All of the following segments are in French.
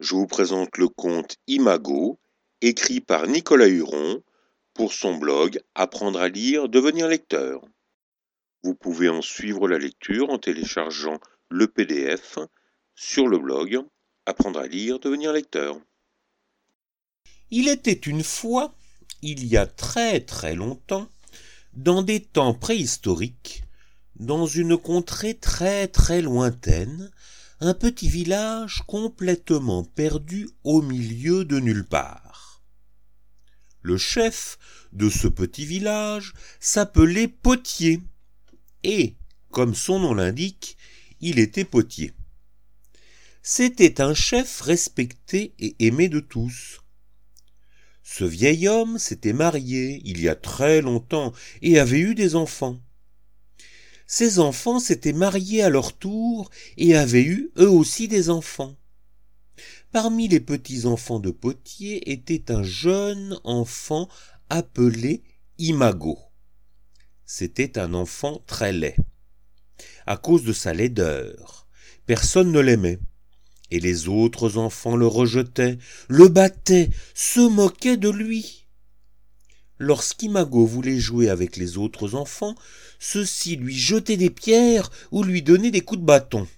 je vous présente le conte Imago, écrit par Nicolas Huron pour son blog Apprendre à lire, devenir lecteur. Vous pouvez en suivre la lecture en téléchargeant le PDF sur le blog Apprendre à lire, devenir lecteur. Il était une fois, il y a très très longtemps, dans des temps préhistoriques, dans une contrée très très lointaine, un petit village complètement perdu au milieu de nulle part. Le chef de ce petit village s'appelait Potier, et, comme son nom l'indique, il était potier. C'était un chef respecté et aimé de tous. Ce vieil homme s'était marié il y a très longtemps et avait eu des enfants. Ses enfants s'étaient mariés à leur tour et avaient eu eux aussi des enfants. Parmi les petits-enfants de Potier était un jeune enfant appelé Imago. C'était un enfant très laid. À cause de sa laideur, personne ne l'aimait. Et les autres enfants le rejetaient, le battaient, se moquaient de lui. Lorsqu'Imago voulait jouer avec les autres enfants, ceux-ci lui jetaient des pierres ou lui donnaient des coups de bâton.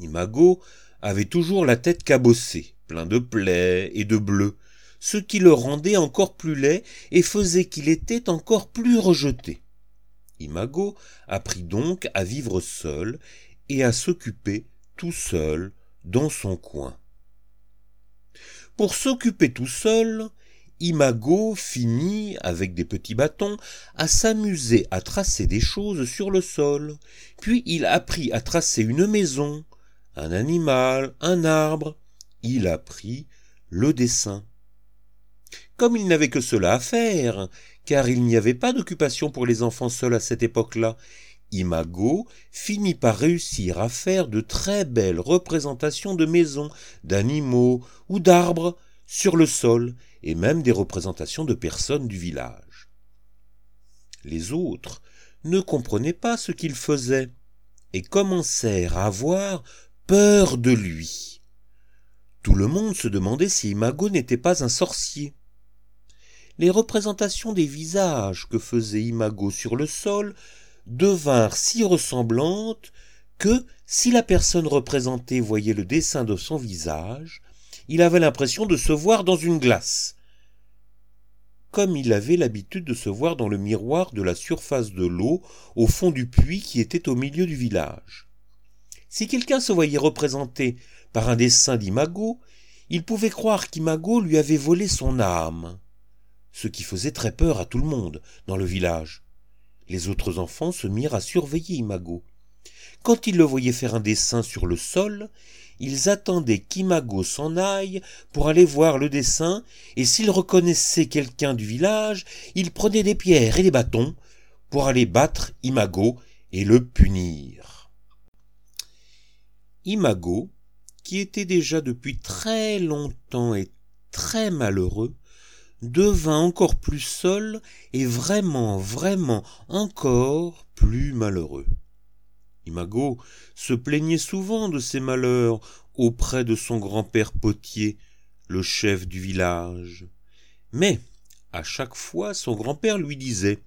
Imago avait toujours la tête cabossée, plein de plaies et de bleus, ce qui le rendait encore plus laid et faisait qu'il était encore plus rejeté. Imago apprit donc à vivre seul et à s'occuper tout seul dans son coin. Pour s'occuper tout seul, Imago finit, avec des petits bâtons, à s'amuser à tracer des choses sur le sol, puis il apprit à tracer une maison, un animal, un arbre, il apprit le dessin. Comme il n'avait que cela à faire, car il n'y avait pas d'occupation pour les enfants seuls à cette époque-là, Imago finit par réussir à faire de très belles représentations de maisons, d'animaux ou d'arbres sur le sol, et même des représentations de personnes du village. Les autres ne comprenaient pas ce qu'il faisait, et commencèrent à avoir peur de lui. Tout le monde se demandait si Imago n'était pas un sorcier. Les représentations des visages que faisait Imago sur le sol devinrent si ressemblantes que, si la personne représentée voyait le dessin de son visage, il avait l'impression de se voir dans une glace, comme il avait l'habitude de se voir dans le miroir de la surface de l'eau au fond du puits qui était au milieu du village. Si quelqu'un se voyait représenté par un dessin d'Imago, il pouvait croire qu'Imago lui avait volé son âme, ce qui faisait très peur à tout le monde dans le village. Les autres enfants se mirent à surveiller Imago. Quand ils le voyaient faire un dessin sur le sol, ils attendaient qu'Imago s'en aille pour aller voir le dessin, et s'ils reconnaissaient quelqu'un du village, ils prenaient des pierres et des bâtons pour aller battre Imago et le punir. Imago, qui était déjà depuis très longtemps et très malheureux, devint encore plus seul et vraiment, vraiment encore plus malheureux. Imago se plaignait souvent de ses malheurs auprès de son grand-père potier, le chef du village. Mais, à chaque fois, son grand-père lui disait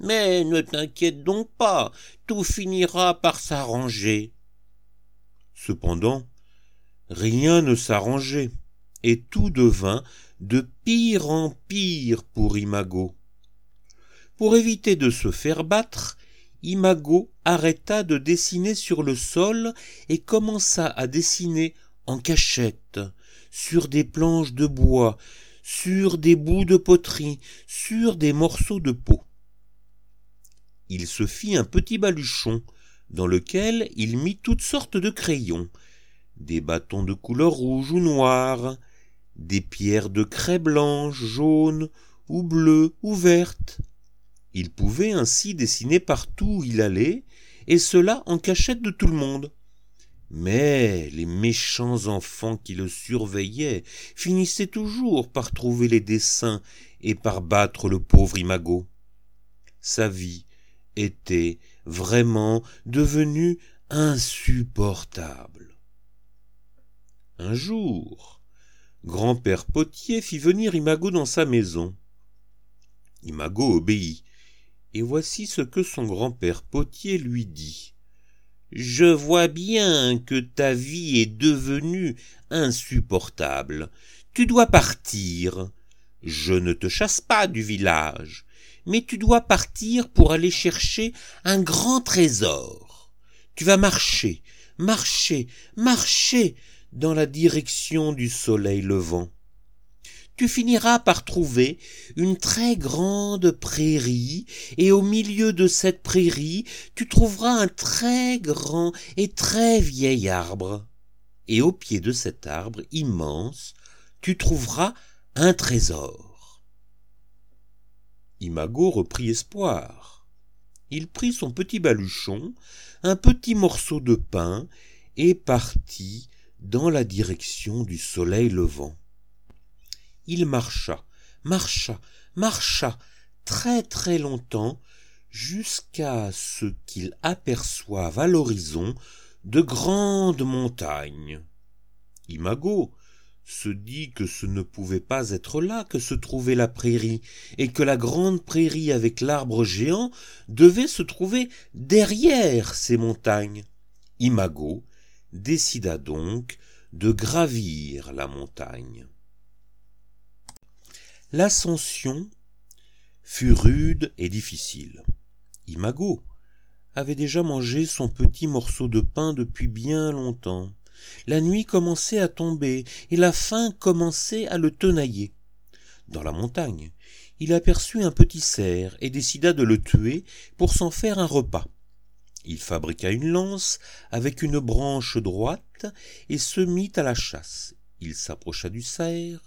Mais ne t'inquiète donc pas, tout finira par s'arranger. Cependant, rien ne s'arrangeait, et tout devint de pire en pire pour Imago. Pour éviter de se faire battre, Imago arrêta de dessiner sur le sol et commença à dessiner en cachette, sur des planches de bois, sur des bouts de poterie, sur des morceaux de peau. Il se fit un petit baluchon, dans lequel il mit toutes sortes de crayons, des bâtons de couleur rouge ou noire, des pierres de craie blanche, jaune, ou bleue, ou verte. Il pouvait ainsi dessiner partout où il allait, et cela en cachette de tout le monde. Mais les méchants enfants qui le surveillaient finissaient toujours par trouver les dessins et par battre le pauvre Imago. Sa vie était vraiment devenue insupportable. Un jour, grand-père Potier fit venir Imago dans sa maison. Imago obéit, et voici ce que son grand-père Potier lui dit. Je vois bien que ta vie est devenue insupportable. Tu dois partir. Je ne te chasse pas du village, mais tu dois partir pour aller chercher un grand trésor. Tu vas marcher, marcher, marcher dans la direction du soleil levant. Tu finiras par trouver une très grande prairie, et au milieu de cette prairie, tu trouveras un très grand et très vieil arbre. Et au pied de cet arbre immense, tu trouveras un trésor. Imago reprit espoir. Il prit son petit baluchon, un petit morceau de pain, et partit dans la direction du soleil levant. Il marcha, marcha, marcha très très longtemps jusqu'à ce qu'il aperçoive à l'horizon de grandes montagnes. Imago se dit que ce ne pouvait pas être là que se trouvait la prairie, et que la grande prairie avec l'arbre géant devait se trouver derrière ces montagnes. Imago décida donc de gravir la montagne. L'ascension fut rude et difficile. Imago avait déjà mangé son petit morceau de pain depuis bien longtemps. La nuit commençait à tomber et la faim commençait à le tenailler. Dans la montagne, il aperçut un petit cerf et décida de le tuer pour s'en faire un repas. Il fabriqua une lance avec une branche droite et se mit à la chasse. Il s'approcha du cerf,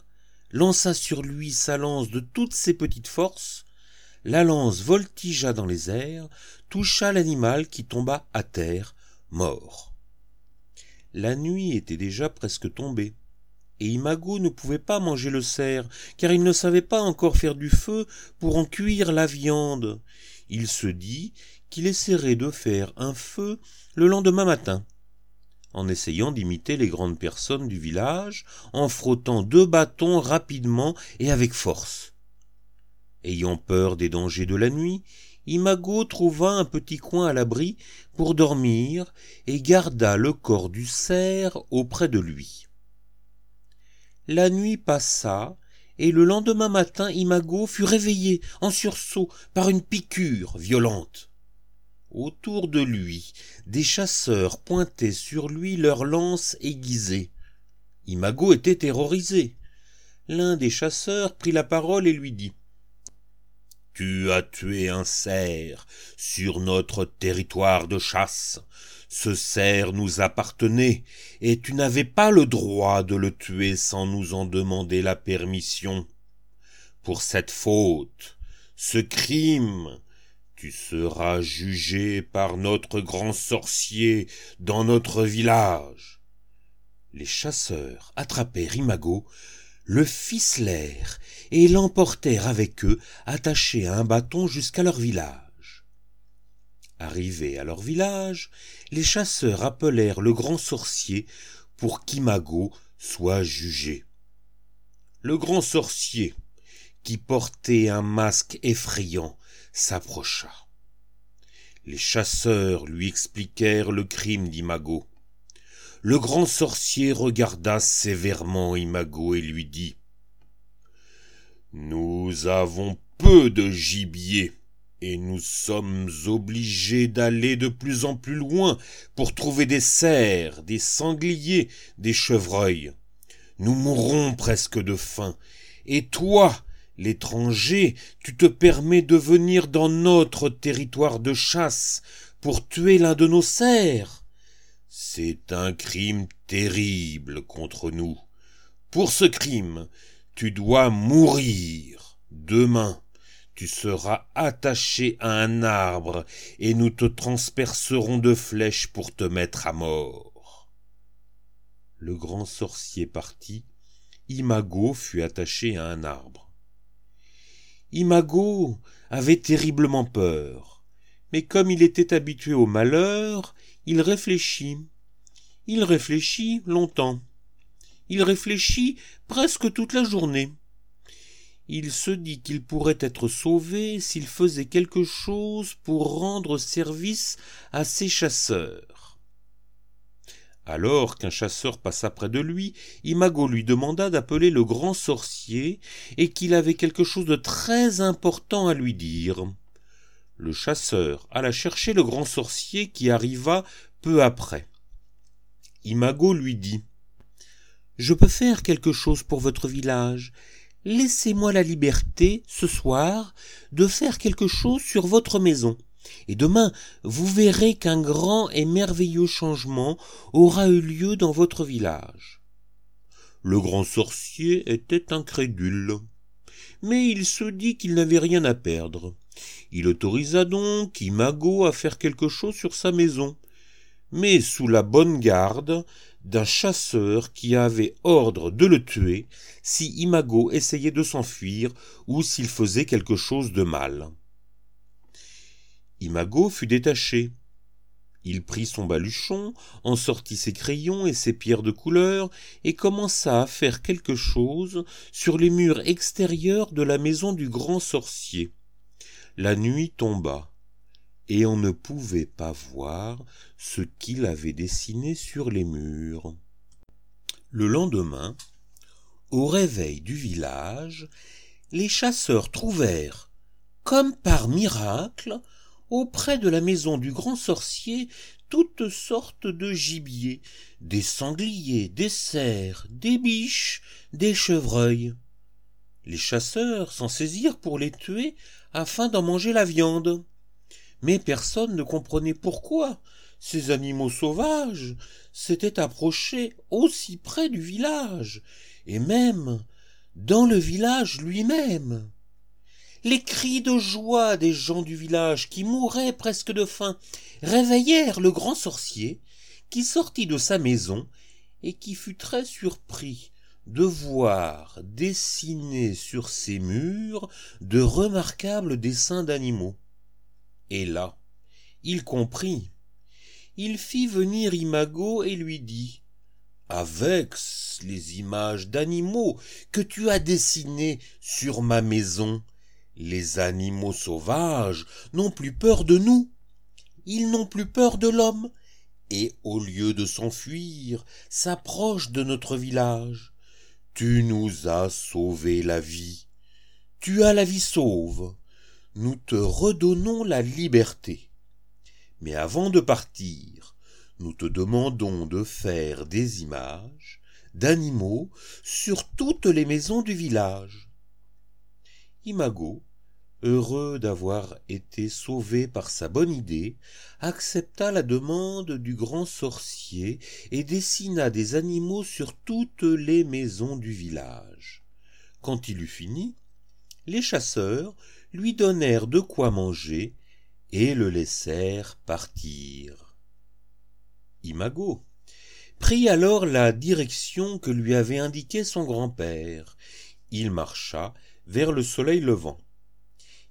lança sur lui sa lance de toutes ses petites forces, la lance voltigea dans les airs, toucha l'animal qui tomba à terre, mort. La nuit était déjà presque tombée, et Imago ne pouvait pas manger le cerf, car il ne savait pas encore faire du feu pour en cuire la viande. Il se dit qu'il essaierait de faire un feu le lendemain matin, en essayant d'imiter les grandes personnes du village, en frottant deux bâtons rapidement et avec force. Ayant peur des dangers de la nuit, Imago trouva un petit coin à l'abri pour dormir et garda le corps du cerf auprès de lui. La nuit passa, et le lendemain matin Imago fut réveillé en sursaut par une piqûre violente. Autour de lui, des chasseurs pointaient sur lui leurs lances aiguisées. Imago était terrorisé. L'un des chasseurs prit la parole et lui dit Tu as tué un cerf sur notre territoire de chasse. Ce cerf nous appartenait, et tu n'avais pas le droit de le tuer sans nous en demander la permission. Pour cette faute, ce crime, tu seras jugé par notre grand sorcier dans notre village. Les chasseurs attrapèrent Imago, le ficelèrent et l'emportèrent avec eux, attachés à un bâton jusqu'à leur village. Arrivés à leur village, les chasseurs appelèrent le grand sorcier pour qu'Imago soit jugé. Le grand sorcier, qui portait un masque effrayant, s'approcha. Les chasseurs lui expliquèrent le crime d'Imago. Le grand sorcier regarda sévèrement Imago et lui dit Nous avons peu de gibier et nous sommes obligés d'aller de plus en plus loin pour trouver des cerfs, des sangliers, des chevreuils. Nous mourrons presque de faim, et toi, l'étranger, tu te permets de venir dans notre territoire de chasse pour tuer l'un de nos cerfs. C'est un crime terrible contre nous. Pour ce crime, tu dois mourir. Demain, tu seras attaché à un arbre, et nous te transpercerons de flèches pour te mettre à mort. Le grand sorcier partit, Imago fut attaché à un arbre. Imago avait terriblement peur, mais comme il était habitué au malheur, il réfléchit. Il réfléchit longtemps. Il réfléchit presque toute la journée. Il se dit qu'il pourrait être sauvé s'il faisait quelque chose pour rendre service à ses chasseurs. Alors qu'un chasseur passa près de lui, Imago lui demanda d'appeler le grand sorcier et qu'il avait quelque chose de très important à lui dire. Le chasseur alla chercher le grand sorcier qui arriva peu après. Imago lui dit Je peux faire quelque chose pour votre village. Laissez-moi la liberté, ce soir, de faire quelque chose sur votre maison. Et demain, vous verrez qu'un grand et merveilleux changement aura eu lieu dans votre village. Le grand sorcier était incrédule. Mais il se dit qu'il n'avait rien à perdre. Il autorisa donc Imago à faire quelque chose sur sa maison, mais sous la bonne garde d'un chasseur qui avait ordre de le tuer si Imago essayait de s'enfuir ou s'il faisait quelque chose de mal. Fut détaché. Il prit son baluchon, en sortit ses crayons et ses pierres de couleur, et commença à faire quelque chose sur les murs extérieurs de la maison du grand sorcier. La nuit tomba et on ne pouvait pas voir ce qu'il avait dessiné sur les murs. Le lendemain, au réveil du village, les chasseurs trouvèrent, comme par miracle, auprès de la maison du grand sorcier, toutes sortes de gibier, des sangliers, des cerfs, des biches, des chevreuils. Les chasseurs s'en saisirent pour les tuer afin d'en manger la viande mais personne ne comprenait pourquoi ces animaux sauvages s'étaient approchés aussi près du village, et même dans le village lui-même. Les cris de joie des gens du village qui mouraient presque de faim réveillèrent le grand sorcier qui sortit de sa maison et qui fut très surpris de voir dessiner sur ses murs de remarquables dessins d'animaux. Et là, il comprit. Il fit venir Imago et lui dit Avec les images d'animaux que tu as dessinées sur ma maison, les animaux sauvages n'ont plus peur de nous. Ils n'ont plus peur de l'homme, et au lieu de s'enfuir, s'approchent de notre village. Tu nous as sauvé la vie. Tu as la vie sauve nous te redonnons la liberté. Mais avant de partir, nous te demandons de faire des images d'animaux sur toutes les maisons du village. Imago, heureux d'avoir été sauvé par sa bonne idée, accepta la demande du grand sorcier et dessina des animaux sur toutes les maisons du village. Quand il eut fini, les chasseurs lui donnèrent de quoi manger et le laissèrent partir. Imago prit alors la direction que lui avait indiquée son grand-père. Il marcha vers le soleil levant.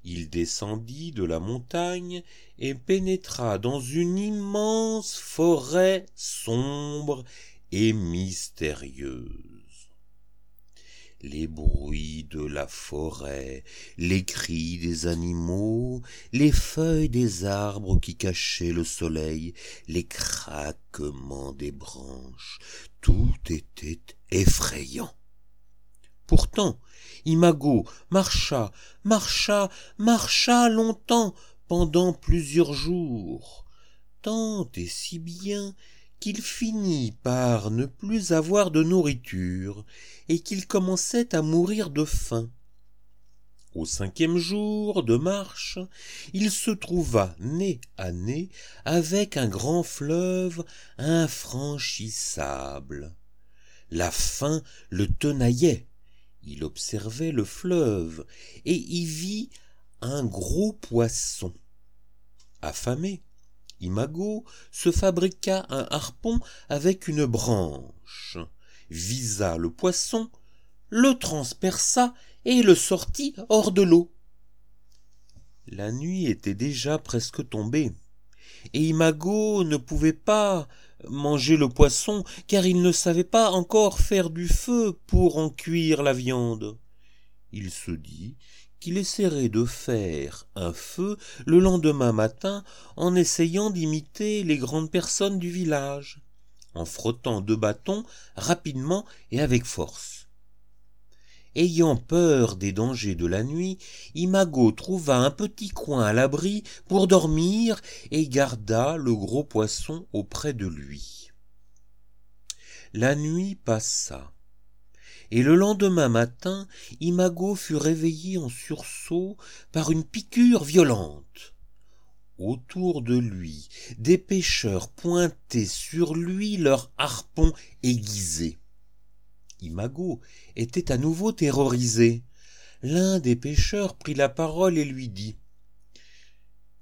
Il descendit de la montagne et pénétra dans une immense forêt sombre et mystérieuse les bruits de la forêt, les cris des animaux, les feuilles des arbres qui cachaient le soleil, les craquements des branches, tout était effrayant. Pourtant, Imago marcha, marcha, marcha longtemps, pendant plusieurs jours, tant et si bien qu'il finit par ne plus avoir de nourriture et qu'il commençait à mourir de faim. Au cinquième jour de marche, il se trouva nez à nez avec un grand fleuve infranchissable. La faim le tenaillait. Il observait le fleuve et y vit un gros poisson. Affamé, Imago se fabriqua un harpon avec une branche, visa le poisson, le transperça et le sortit hors de l'eau. La nuit était déjà presque tombée, et Imago ne pouvait pas manger le poisson car il ne savait pas encore faire du feu pour en cuire la viande. Il se dit qu'il essaierait de faire un feu le lendemain matin en essayant d'imiter les grandes personnes du village, en frottant deux bâtons rapidement et avec force. Ayant peur des dangers de la nuit, Imago trouva un petit coin à l'abri pour dormir et garda le gros poisson auprès de lui. La nuit passa et le lendemain matin Imago fut réveillé en sursaut par une piqûre violente. Autour de lui, des pêcheurs pointaient sur lui leurs harpons aiguisés. Imago était à nouveau terrorisé. L'un des pêcheurs prit la parole et lui dit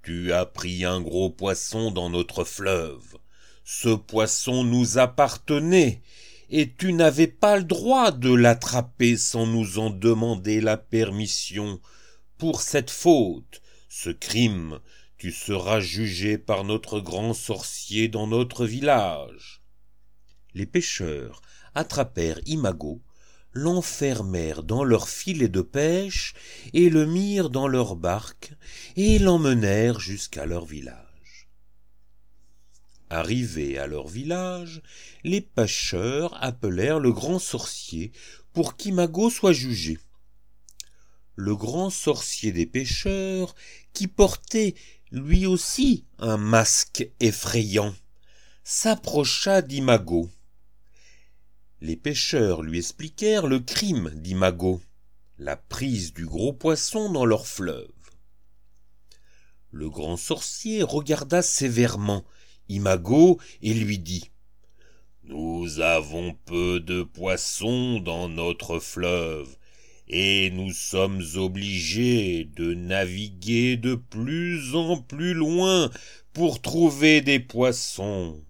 Tu as pris un gros poisson dans notre fleuve. Ce poisson nous appartenait et tu n'avais pas le droit de l'attraper sans nous en demander la permission. Pour cette faute, ce crime, tu seras jugé par notre grand sorcier dans notre village. Les pêcheurs attrapèrent Imago, l'enfermèrent dans leur filet de pêche et le mirent dans leur barque et l'emmenèrent jusqu'à leur village. Arrivés à leur village, les pêcheurs appelèrent le grand sorcier pour qu'Imago soit jugé. Le grand sorcier des pêcheurs, qui portait lui aussi un masque effrayant, s'approcha d'Imago. Les pêcheurs lui expliquèrent le crime d'Imago, la prise du gros poisson dans leur fleuve. Le grand sorcier regarda sévèrement Imago et lui dit Nous avons peu de poissons dans notre fleuve, et nous sommes obligés de naviguer de plus en plus loin pour trouver des poissons.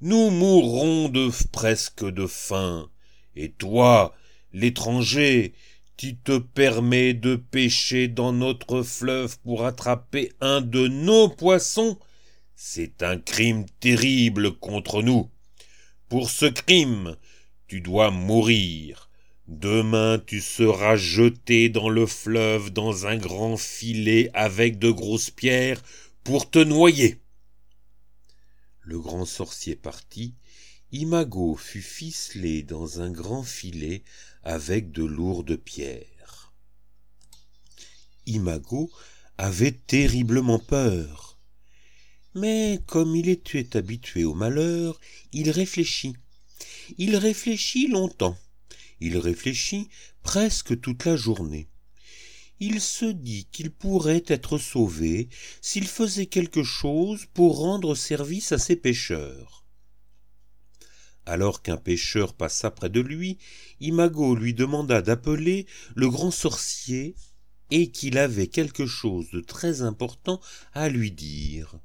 Nous mourrons de presque de faim, et toi, l'étranger, tu te permets de pêcher dans notre fleuve pour attraper un de nos poissons? C'est un crime terrible contre nous. Pour ce crime, tu dois mourir. Demain tu seras jeté dans le fleuve dans un grand filet avec de grosses pierres pour te noyer. Le grand sorcier partit, Imago fut ficelé dans un grand filet avec de lourdes pierres. Imago avait terriblement peur. Mais comme il était habitué au malheur, il réfléchit. Il réfléchit longtemps. Il réfléchit presque toute la journée. Il se dit qu'il pourrait être sauvé s'il faisait quelque chose pour rendre service à ses pêcheurs. Alors qu'un pêcheur passa près de lui, Imago lui demanda d'appeler le grand sorcier et qu'il avait quelque chose de très important à lui dire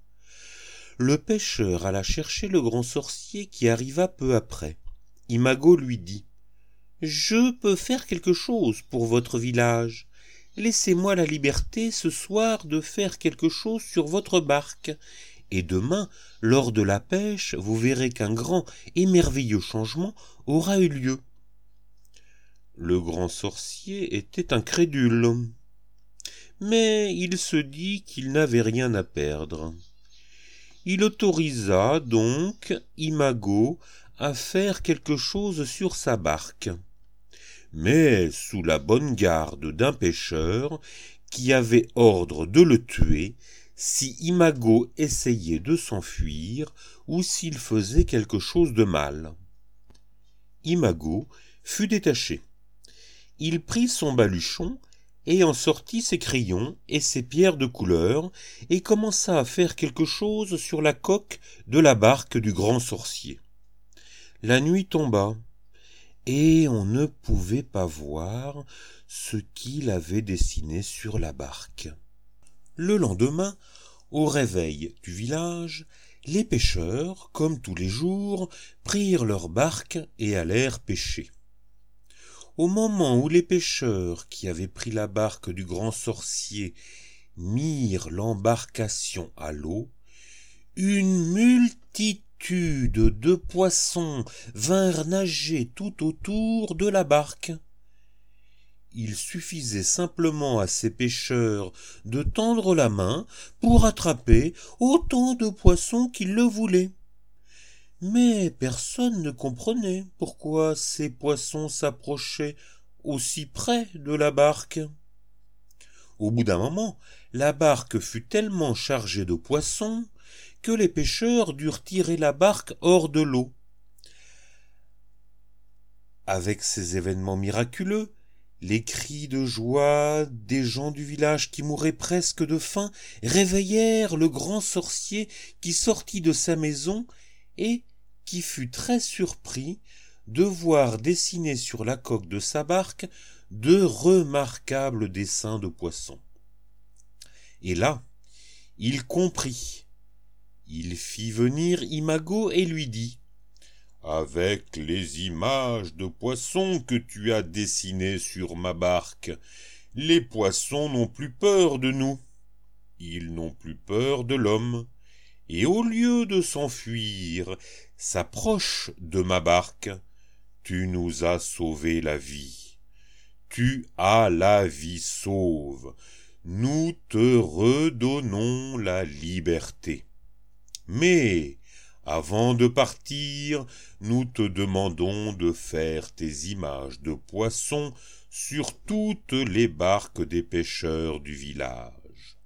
le pêcheur alla chercher le grand sorcier qui arriva peu après. Imago lui dit Je peux faire quelque chose pour votre village. Laissez-moi la liberté ce soir de faire quelque chose sur votre barque, et demain, lors de la pêche, vous verrez qu'un grand et merveilleux changement aura eu lieu. Le grand sorcier était incrédule. Mais il se dit qu'il n'avait rien à perdre. Il autorisa donc Imago à faire quelque chose sur sa barque, mais sous la bonne garde d'un pêcheur qui avait ordre de le tuer si Imago essayait de s'enfuir ou s'il faisait quelque chose de mal. Imago fut détaché. Il prit son baluchon et en sortit ses crayons et ses pierres de couleur, et commença à faire quelque chose sur la coque de la barque du grand sorcier. La nuit tomba, et on ne pouvait pas voir ce qu'il avait dessiné sur la barque. Le lendemain, au réveil du village, les pêcheurs, comme tous les jours, prirent leurs barques et allèrent pêcher. Au moment où les pêcheurs qui avaient pris la barque du grand sorcier mirent l'embarcation à l'eau, une multitude de poissons vinrent nager tout autour de la barque. Il suffisait simplement à ces pêcheurs de tendre la main pour attraper autant de poissons qu'ils le voulaient. Mais personne ne comprenait pourquoi ces poissons s'approchaient aussi près de la barque. Au bout d'un moment, la barque fut tellement chargée de poissons que les pêcheurs durent tirer la barque hors de l'eau. Avec ces événements miraculeux, les cris de joie des gens du village qui mouraient presque de faim réveillèrent le grand sorcier qui sortit de sa maison et qui fut très surpris de voir dessiner sur la coque de sa barque de remarquables dessins de poissons. Et là, il comprit il fit venir Imago et lui dit Avec les images de poissons que tu as dessinées sur ma barque, les poissons n'ont plus peur de nous. Ils n'ont plus peur de l'homme, et au lieu de s'enfuir, s'approchent de ma barque. Tu nous as sauvé la vie. Tu as la vie sauve. Nous te redonnons la liberté. Mais, avant de partir, nous te demandons de faire tes images de poissons sur toutes les barques des pêcheurs du village.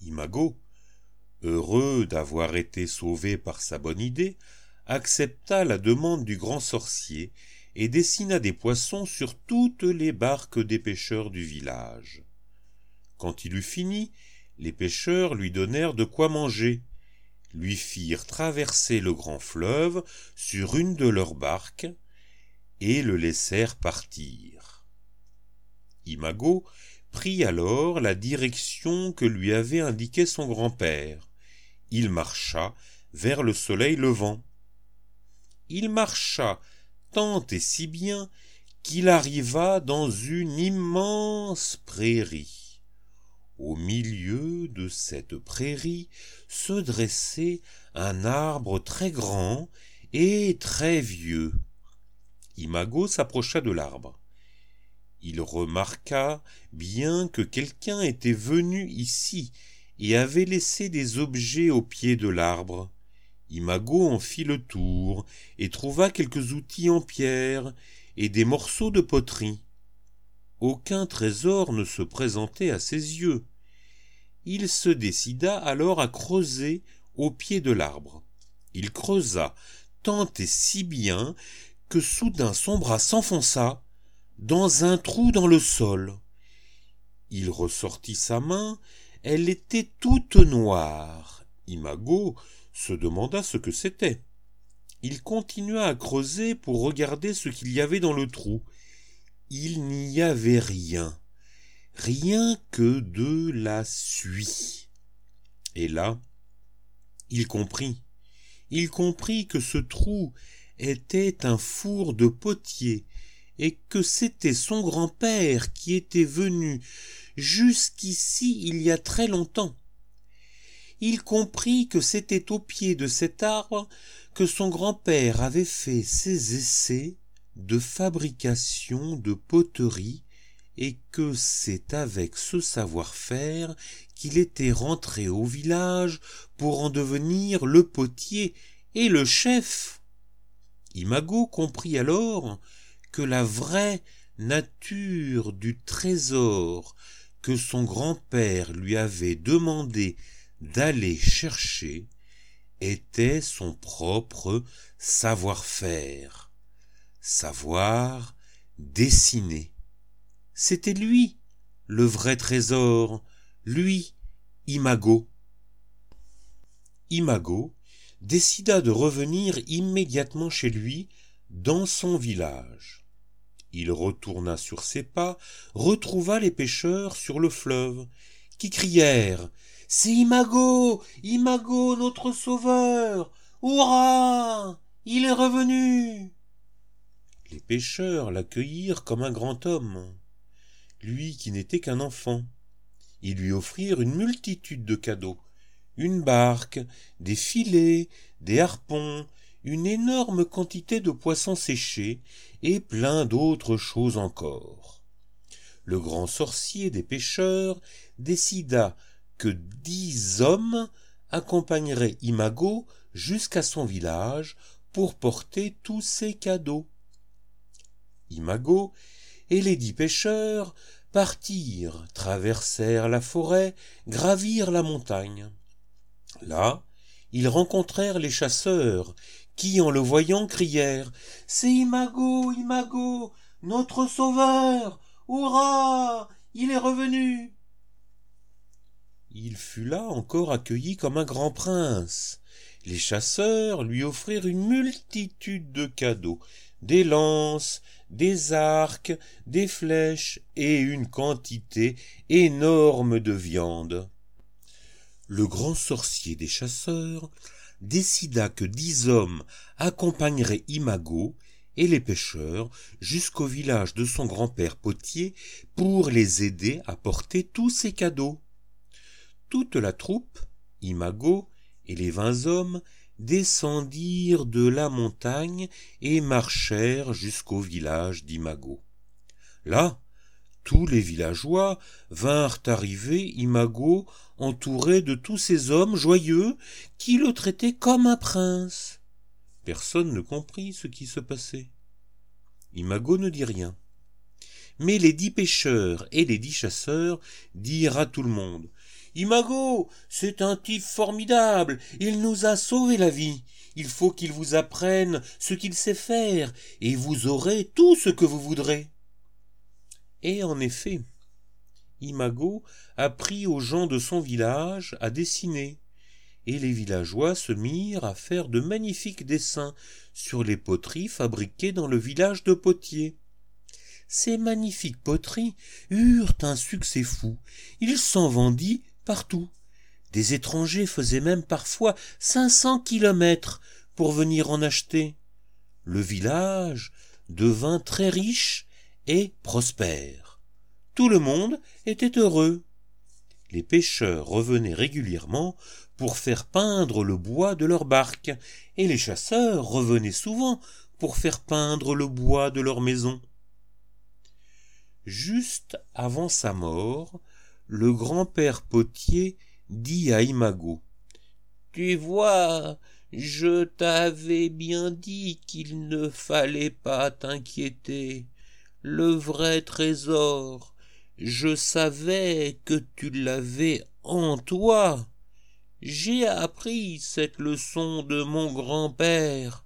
Imago, heureux d'avoir été sauvé par sa bonne idée, accepta la demande du grand sorcier et dessina des poissons sur toutes les barques des pêcheurs du village. Quand il eut fini, les pêcheurs lui donnèrent de quoi manger, lui firent traverser le grand fleuve sur une de leurs barques, et le laissèrent partir. Imago prit alors la direction que lui avait indiquée son grand-père. Il marcha vers le soleil levant. Il marcha tant et si bien qu'il arriva dans une immense prairie. Au milieu de cette prairie se dressait un arbre très grand et très vieux. Imago s'approcha de l'arbre. Il remarqua bien que quelqu'un était venu ici et avait laissé des objets au pied de l'arbre. Imago en fit le tour et trouva quelques outils en pierre et des morceaux de poterie. Aucun trésor ne se présentait à ses yeux il se décida alors à creuser au pied de l'arbre. Il creusa tant et si bien que soudain son bras s'enfonça dans un trou dans le sol. Il ressortit sa main, elle était toute noire. Imago se demanda ce que c'était. Il continua à creuser pour regarder ce qu'il y avait dans le trou. Il n'y avait rien rien que de la suie. Et là, il comprit. Il comprit que ce trou était un four de potier, et que c'était son grand-père qui était venu jusqu'ici il y a très longtemps. Il comprit que c'était au pied de cet arbre que son grand-père avait fait ses essais de fabrication de poterie et que c'est avec ce savoir-faire qu'il était rentré au village pour en devenir le potier et le chef. Imago comprit alors que la vraie nature du trésor que son grand-père lui avait demandé d'aller chercher était son propre savoir-faire, savoir dessiner. C'était lui, le vrai trésor, lui, Imago. Imago décida de revenir immédiatement chez lui, dans son village. Il retourna sur ses pas, retrouva les pêcheurs sur le fleuve, qui crièrent C'est Imago! Imago, notre sauveur! Hurrah! Il est revenu! Les pêcheurs l'accueillirent comme un grand homme lui qui n'était qu'un enfant. Ils lui offrirent une multitude de cadeaux, une barque, des filets, des harpons, une énorme quantité de poissons séchés et plein d'autres choses encore. Le grand sorcier des pêcheurs décida que dix hommes accompagneraient Imago jusqu'à son village pour porter tous ses cadeaux. Imago et les dix pêcheurs partirent, traversèrent la forêt, gravirent la montagne. Là, ils rencontrèrent les chasseurs, qui, en le voyant, crièrent C'est Imago, Imago, notre sauveur. Hurrah. Il est revenu. Il fut là encore accueilli comme un grand prince. Les chasseurs lui offrirent une multitude de cadeaux, des lances, des arcs, des flèches et une quantité énorme de viande. Le grand sorcier des chasseurs décida que dix hommes accompagneraient Imago et les pêcheurs jusqu'au village de son grand-père potier pour les aider à porter tous ces cadeaux. Toute la troupe, Imago et les vingt hommes descendirent de la montagne et marchèrent jusqu'au village d'Imago. Là, tous les villageois vinrent arriver Imago entouré de tous ces hommes joyeux qui le traitaient comme un prince. Personne ne comprit ce qui se passait. Imago ne dit rien. Mais les dix pêcheurs et les dix chasseurs dirent à tout le monde Imago, c'est un type formidable, il nous a sauvé la vie. Il faut qu'il vous apprenne ce qu'il sait faire, et vous aurez tout ce que vous voudrez. Et en effet, Imago apprit aux gens de son village à dessiner, et les villageois se mirent à faire de magnifiques dessins sur les poteries fabriquées dans le village de Potier. Ces magnifiques poteries eurent un succès fou. Il s'en vendit partout. Des étrangers faisaient même parfois cinq cents kilomètres pour venir en acheter. Le village devint très riche et prospère. Tout le monde était heureux. Les pêcheurs revenaient régulièrement pour faire peindre le bois de leurs barques, et les chasseurs revenaient souvent pour faire peindre le bois de leurs maisons. Juste avant sa mort, le grand-père Potier dit à Imago Tu vois, je t'avais bien dit qu'il ne fallait pas t'inquiéter. Le vrai trésor, je savais que tu l'avais en toi. J'ai appris cette leçon de mon grand-père.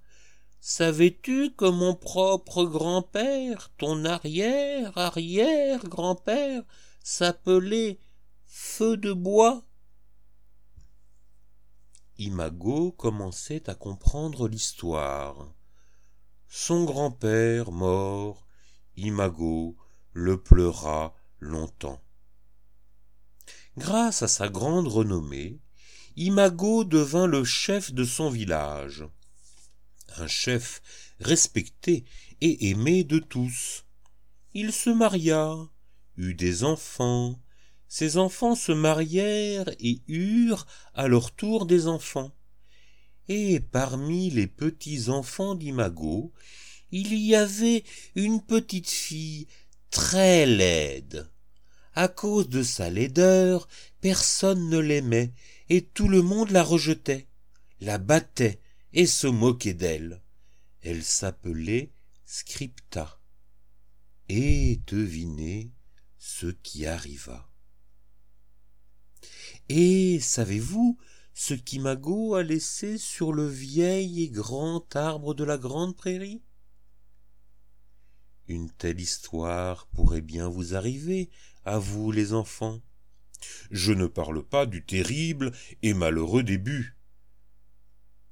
Savais-tu que mon propre grand-père, ton arrière, arrière grand-père, s'appelait Feu de bois Imago commençait à comprendre l'histoire. Son grand-père mort, Imago le pleura longtemps. Grâce à sa grande renommée, Imago devint le chef de son village. Un chef respecté et aimé de tous. Il se maria, eut des enfants, ces enfants se marièrent et eurent à leur tour des enfants. Et parmi les petits enfants d'Imago, il y avait une petite fille très laide. À cause de sa laideur, personne ne l'aimait, et tout le monde la rejetait, la battait et se moquait d'elle. Elle s'appelait Scripta. Et devinez ce qui arriva. Et savez-vous ce qu'Imago a laissé sur le vieil et grand arbre de la grande prairie? Une telle histoire pourrait bien vous arriver, à vous les enfants. Je ne parle pas du terrible et malheureux début.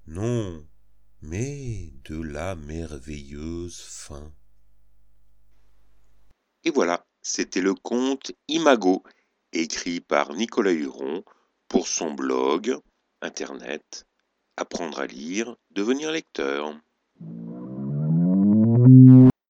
Non, mais de la merveilleuse fin. Et voilà, c'était le conte Imago, écrit par Nicolas Huron pour son blog internet Apprendre à lire, devenir lecteur.